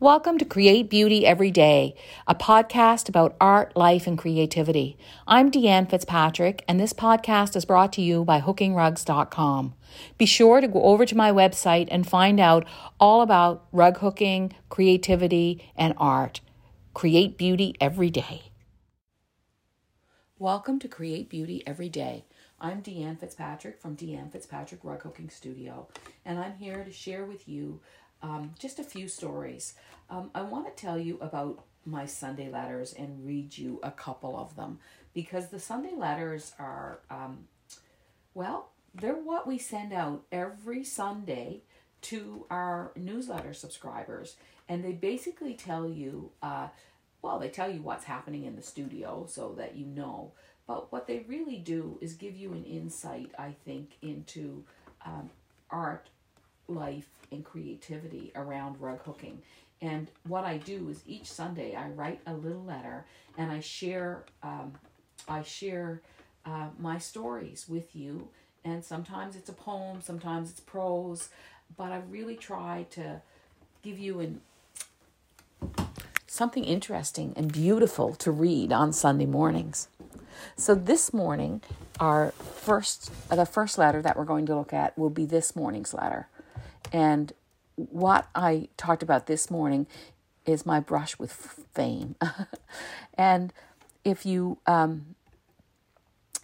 Welcome to Create Beauty Every Day, a podcast about art, life, and creativity. I'm Deanne Fitzpatrick, and this podcast is brought to you by hookingrugs.com. Be sure to go over to my website and find out all about rug hooking, creativity, and art. Create beauty every day. Welcome to Create Beauty Every Day. I'm Deanne Fitzpatrick from Deanne Fitzpatrick Rug Hooking Studio, and I'm here to share with you um, just a few stories. Um, I want to tell you about my Sunday letters and read you a couple of them because the Sunday letters are, um, well, they're what we send out every Sunday to our newsletter subscribers. And they basically tell you, uh, well, they tell you what's happening in the studio so that you know. But what they really do is give you an insight, I think, into um, art life and creativity around rug hooking. And what I do is each Sunday I write a little letter and I share um, I share uh, my stories with you. And sometimes it's a poem, sometimes it's prose, but I really try to give you an something interesting and beautiful to read on Sunday mornings. So this morning, our first the first letter that we're going to look at will be this morning's letter. And what I talked about this morning is my brush with fame. and if you um,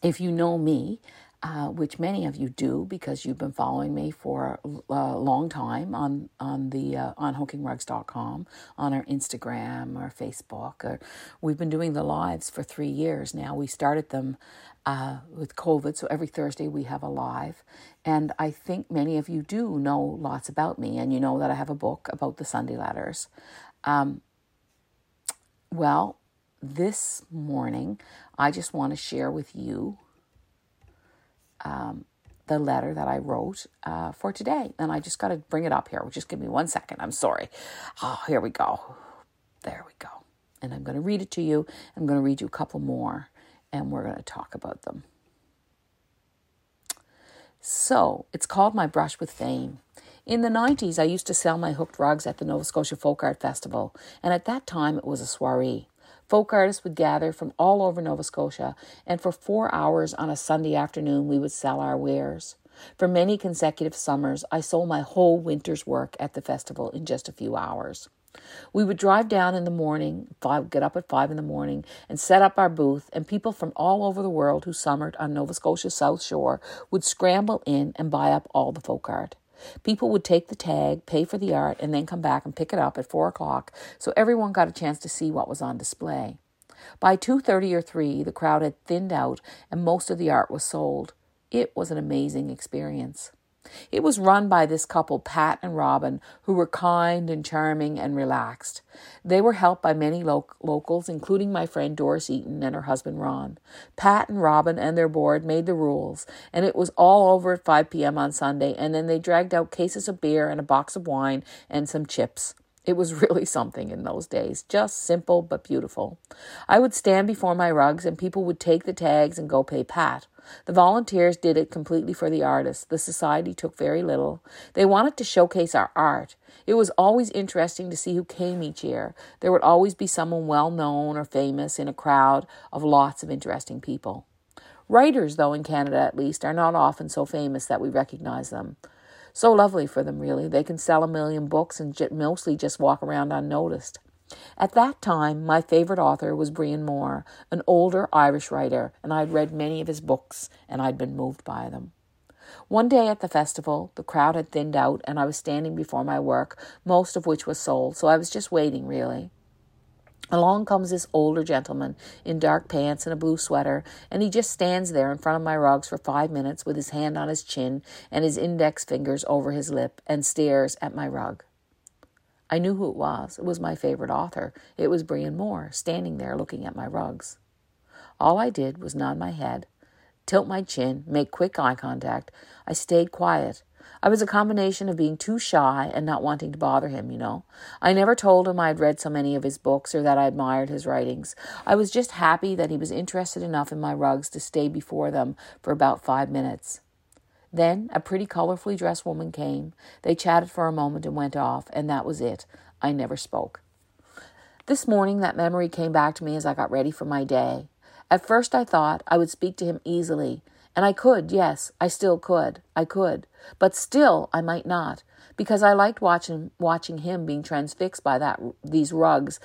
if you know me, uh, which many of you do because you've been following me for a long time on on the uh, on hookingrugs.com, on our Instagram or Facebook. Or we've been doing the lives for three years now. We started them uh, with COVID, so every Thursday we have a live. And I think many of you do know lots about me, and you know that I have a book about the Sunday letters. Um, well, this morning I just want to share with you um, the letter that I wrote uh, for today. And I just got to bring it up here. Just give me one second. I'm sorry. Oh, here we go. There we go. And I'm going to read it to you. I'm going to read you a couple more, and we're going to talk about them. So it's called My Brush with Fame. In the 90s, I used to sell my hooked rugs at the Nova Scotia Folk Art Festival, and at that time it was a soiree. Folk artists would gather from all over Nova Scotia, and for four hours on a Sunday afternoon, we would sell our wares. For many consecutive summers, I sold my whole winter's work at the festival in just a few hours. We would drive down in the morning, five, get up at five in the morning, and set up our booth, and people from all over the world who summered on Nova Scotia's South Shore would scramble in and buy up all the folk art. People would take the tag, pay for the art, and then come back and pick it up at four o'clock, so everyone got a chance to see what was on display. By two thirty or three, the crowd had thinned out, and most of the art was sold. It was an amazing experience. It was run by this couple, Pat and Robin, who were kind and charming and relaxed. They were helped by many lo- locals, including my friend Doris Eaton and her husband Ron. Pat and Robin and their board made the rules, and it was all over at 5 p.m. on Sunday, and then they dragged out cases of beer and a box of wine and some chips. It was really something in those days, just simple but beautiful. I would stand before my rugs, and people would take the tags and go pay Pat. The volunteers did it completely for the artists. The society took very little. They wanted to showcase our art. It was always interesting to see who came each year. There would always be someone well known or famous in a crowd of lots of interesting people. Writers, though, in Canada at least, are not often so famous that we recognize them. So lovely for them, really. They can sell a million books and mostly just walk around unnoticed. At that time, my favorite author was Brian Moore, an older Irish writer, and I'd read many of his books and I'd been moved by them. One day at the festival, the crowd had thinned out and I was standing before my work, most of which was sold, so I was just waiting, really. Along comes this older gentleman in dark pants and a blue sweater, and he just stands there in front of my rugs for five minutes with his hand on his chin and his index fingers over his lip and stares at my rug. I knew who it was. It was my favorite author. It was Brian Moore, standing there looking at my rugs. All I did was nod my head, tilt my chin, make quick eye contact. I stayed quiet. I was a combination of being too shy and not wanting to bother him, you know. I never told him I had read so many of his books or that I admired his writings. I was just happy that he was interested enough in my rugs to stay before them for about five minutes. Then a pretty colorfully dressed woman came. They chatted for a moment and went off, and that was it. I never spoke. This morning, that memory came back to me as I got ready for my day. At first, I thought I would speak to him easily, and I could, yes, I still could. I could. But still, I might not, because I liked watching, watching him being transfixed by that, these rugs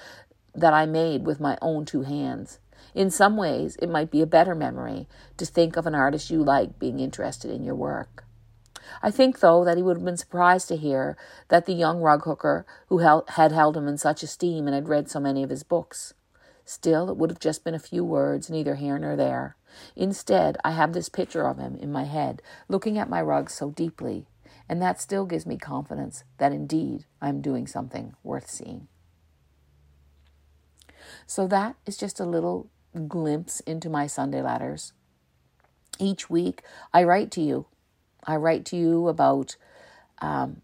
that I made with my own two hands. In some ways, it might be a better memory to think of an artist you like being interested in your work. I think, though, that he would have been surprised to hear that the young rug hooker who had held him in such esteem and had read so many of his books. Still, it would have just been a few words, neither here nor there. Instead, I have this picture of him in my head, looking at my rugs so deeply, and that still gives me confidence that indeed I am doing something worth seeing. So, that is just a little glimpse into my Sunday letters. Each week, I write to you. I write to you about um,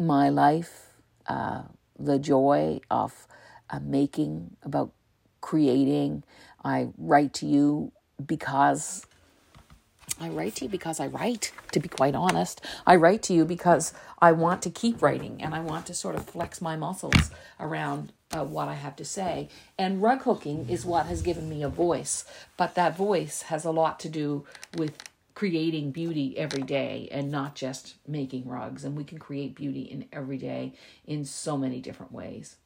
my life, uh, the joy of uh, making, about creating. I write to you because I write to you because I write, to be quite honest. I write to you because I want to keep writing and I want to sort of flex my muscles around uh, what I have to say. And rug hooking is what has given me a voice, but that voice has a lot to do with creating beauty every day and not just making rugs. And we can create beauty in every day in so many different ways.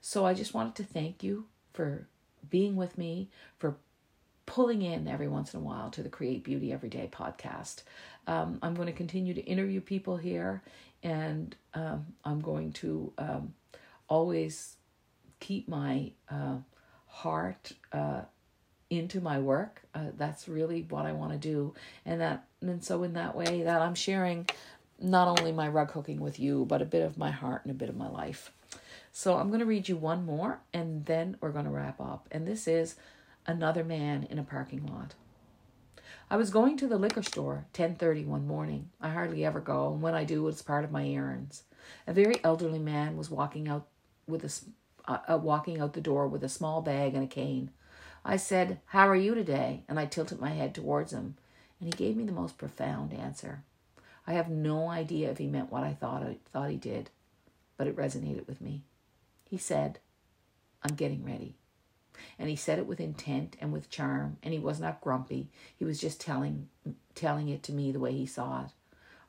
So I just wanted to thank you for being with me, for pulling in every once in a while to the Create Beauty Everyday podcast. Um, I'm going to continue to interview people here, and um, I'm going to um, always keep my uh, heart uh, into my work. Uh, that's really what I want to do, and that and so in that way that I'm sharing not only my rug hooking with you, but a bit of my heart and a bit of my life. So I'm going to read you one more, and then we're going to wrap up. And this is another man in a parking lot. I was going to the liquor store 10:30 one morning. I hardly ever go, and when I do, it's part of my errands. A very elderly man was walking out with a uh, uh, walking out the door with a small bag and a cane. I said, "How are you today?" and I tilted my head towards him, and he gave me the most profound answer. I have no idea if he meant what I thought I thought he did, but it resonated with me. He said, "I'm getting ready." and he said it with intent and with charm and he was not grumpy he was just telling telling it to me the way he saw it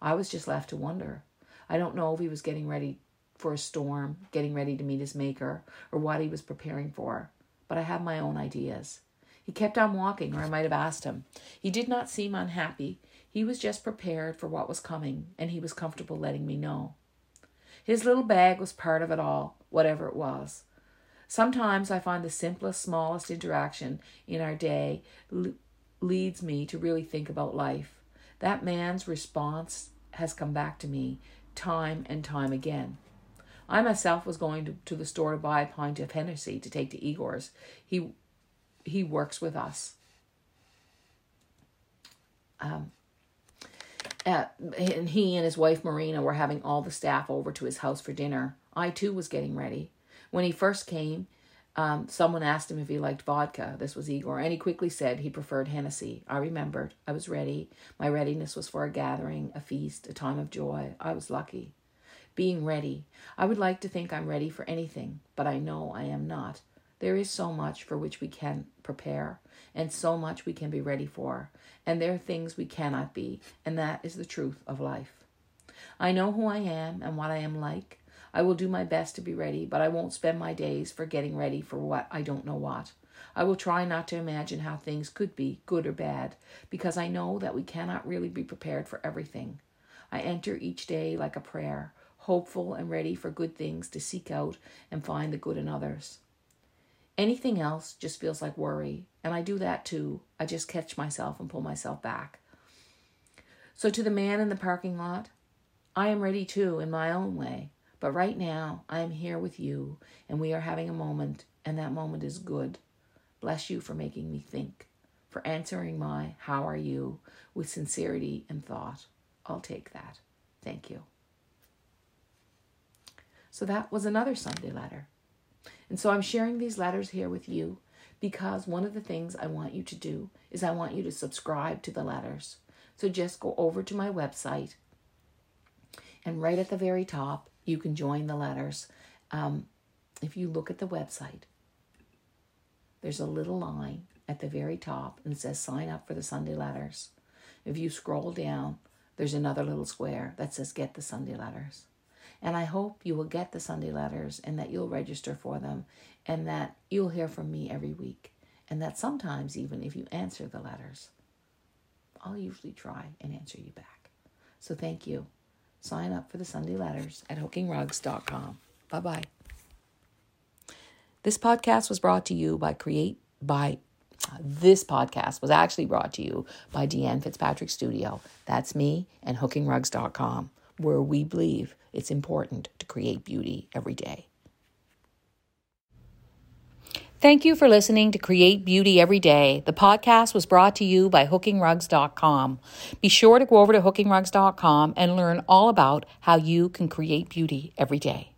i was just left to wonder i don't know if he was getting ready for a storm getting ready to meet his maker or what he was preparing for. But i have my own ideas. He kept on walking or i might have asked him. He did not seem unhappy. He was just prepared for what was coming and he was comfortable letting me know. His little bag was part of it all whatever it was. Sometimes I find the simplest, smallest interaction in our day leads me to really think about life. That man's response has come back to me time and time again. I myself was going to, to the store to buy a pint of Hennessy to take to Igor's. He he works with us. Um, uh, and he and his wife Marina were having all the staff over to his house for dinner. I too was getting ready. When he first came, um, someone asked him if he liked vodka. This was Igor, and he quickly said he preferred Hennessy. I remembered. I was ready. My readiness was for a gathering, a feast, a time of joy. I was lucky. Being ready. I would like to think I'm ready for anything, but I know I am not. There is so much for which we can prepare, and so much we can be ready for, and there are things we cannot be, and that is the truth of life. I know who I am and what I am like. I will do my best to be ready, but I won't spend my days for getting ready for what I don't know what. I will try not to imagine how things could be, good or bad, because I know that we cannot really be prepared for everything. I enter each day like a prayer, hopeful and ready for good things to seek out and find the good in others. Anything else just feels like worry, and I do that too. I just catch myself and pull myself back. So, to the man in the parking lot, I am ready too in my own way. But right now, I am here with you, and we are having a moment, and that moment is good. Bless you for making me think, for answering my how are you with sincerity and thought. I'll take that. Thank you. So that was another Sunday letter. And so I'm sharing these letters here with you because one of the things I want you to do is I want you to subscribe to the letters. So just go over to my website, and right at the very top, you can join the letters. Um, if you look at the website, there's a little line at the very top and says sign up for the Sunday letters. If you scroll down, there's another little square that says get the Sunday letters. And I hope you will get the Sunday letters and that you'll register for them and that you'll hear from me every week. And that sometimes, even if you answer the letters, I'll usually try and answer you back. So thank you. Sign up for the Sunday letters at hookingrugs.com. Bye bye. This podcast was brought to you by Create by this podcast was actually brought to you by Deanne Fitzpatrick Studio. That's me and hookingrugs.com, where we believe it's important to create beauty every day. Thank you for listening to Create Beauty Every Day. The podcast was brought to you by hookingrugs.com. Be sure to go over to hookingrugs.com and learn all about how you can create beauty every day.